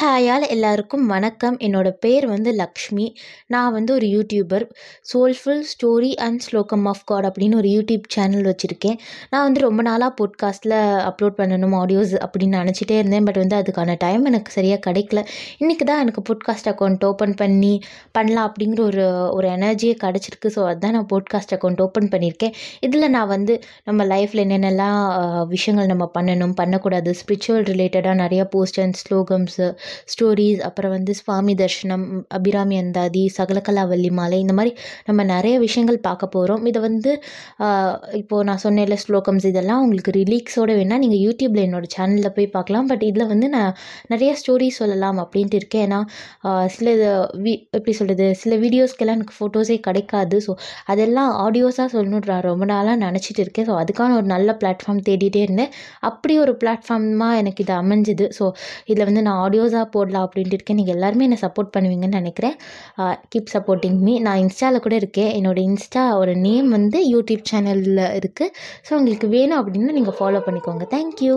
ஹாயால் எல்லாருக்கும் வணக்கம். என்னோட பேர் வந்து லக்ஷ்மி. நான் வந்து ஒரு YouTuber soulful story and Slokam of God அப்படின்னு ஒரு யூடியூப் சேனல் வச்சுருக்கேன். நான் வந்து ரொம்ப நாளாக போட்காஸ்ட்டில் அப்லோட் பண்ணணும் ஆடியோஸ் அப்படின்னு நினச்சிட்டே இருந்தேன். பட் வந்து அதுக்கான டைம் எனக்கு சரியாக கிடைக்கல. இன்றைக்கி தான் எனக்கு போட்காஸ்ட் அக்கௌண்ட் ஓப்பன் பண்ணி பண்ணலாம் அப்படிங்கிற ஒரு ஒரு எனர்ஜியே கிடச்சிருக்கு. ஸோ அதுதான் நான் போட்காஸ்ட் அக்கௌண்ட் ஓப்பன் பண்ணியிருக்கேன். இதில் நான் வந்து நம்ம லைஃப்பில் என்னென்னலாம் விஷயங்கள் நம்ம பண்ணணும் பண்ணக்கூடாது ஸ்பிரிச்சுவல் ரிலேட்டடாக நிறையா போஸ்ட் அண்ட் ஸ்லோகம்ஸு ஸ்டோரிஸ் அப்புறம் வந்து சுவாமி தர்ஷனம் அபிராமி அந்தாதி சகலகலாவல்லி மாலை இந்த மாதிரி நம்ம நிறைய விஷயங்கள் பார்க்க போகிறோம் இதை வந்து இப்போது நான் சொன்னேன்ல ஸ்லோகம்ஸ் இதெல்லாம் உங்களுக்கு ரிலீக்ஸோட வேணால் நீங்கள் யூடியூப்பில் என்னோட சேனலில் போய் பார்க்கலாம். பட் இதில் வந்து நான் நிறைய ஸ்டோரி சொல்லலாம் அப்படின்ட்டு இருக்கேன். ஏன்னா சில வி எப்படி சொல்கிறது சில வீடியோஸ்க்கெல்லாம் எனக்கு ஃபோட்டோஸே கிடைக்காது. ஸோ அதெல்லாம் ஆடியோஸாக சொல்லணுன்ற ரொம்ப நாளாக நினச்சிட்டு இருக்கேன். ஸோ அதுக்கான ஒரு நல்ல பிளாட்ஃபார்ம் தேடிட்டே இருந்தேன். அப்படி ஒரு பிளாட்ஃபார்மாக எனக்கு இது அமைஞ்சுது. ஸோ இதில் வந்து நான் ஆடியோஸ் ஆடியோஸாக போடலாம் அப்படின்ட்டு இருக்கேன். நீங்கள் எல்லாருமே என்னை சப்போர்ட் பண்ணுவீங்கன்னு நினைக்கிறேன். கீப் சப்போர்ட்டிங் மீ நான் இன்ஸ்டாவில் கூட இருக்கேன். என்னோட இன்ஸ்டா ஒரு நேம் வந்து யூடியூப் சேனலில் இருக்குது ஸோ உங்களுக்கு வேணும் அப்படின்னா நீங்கள் ஃபாலோ பண்ணிக்கோங்க. தேங்க்யூ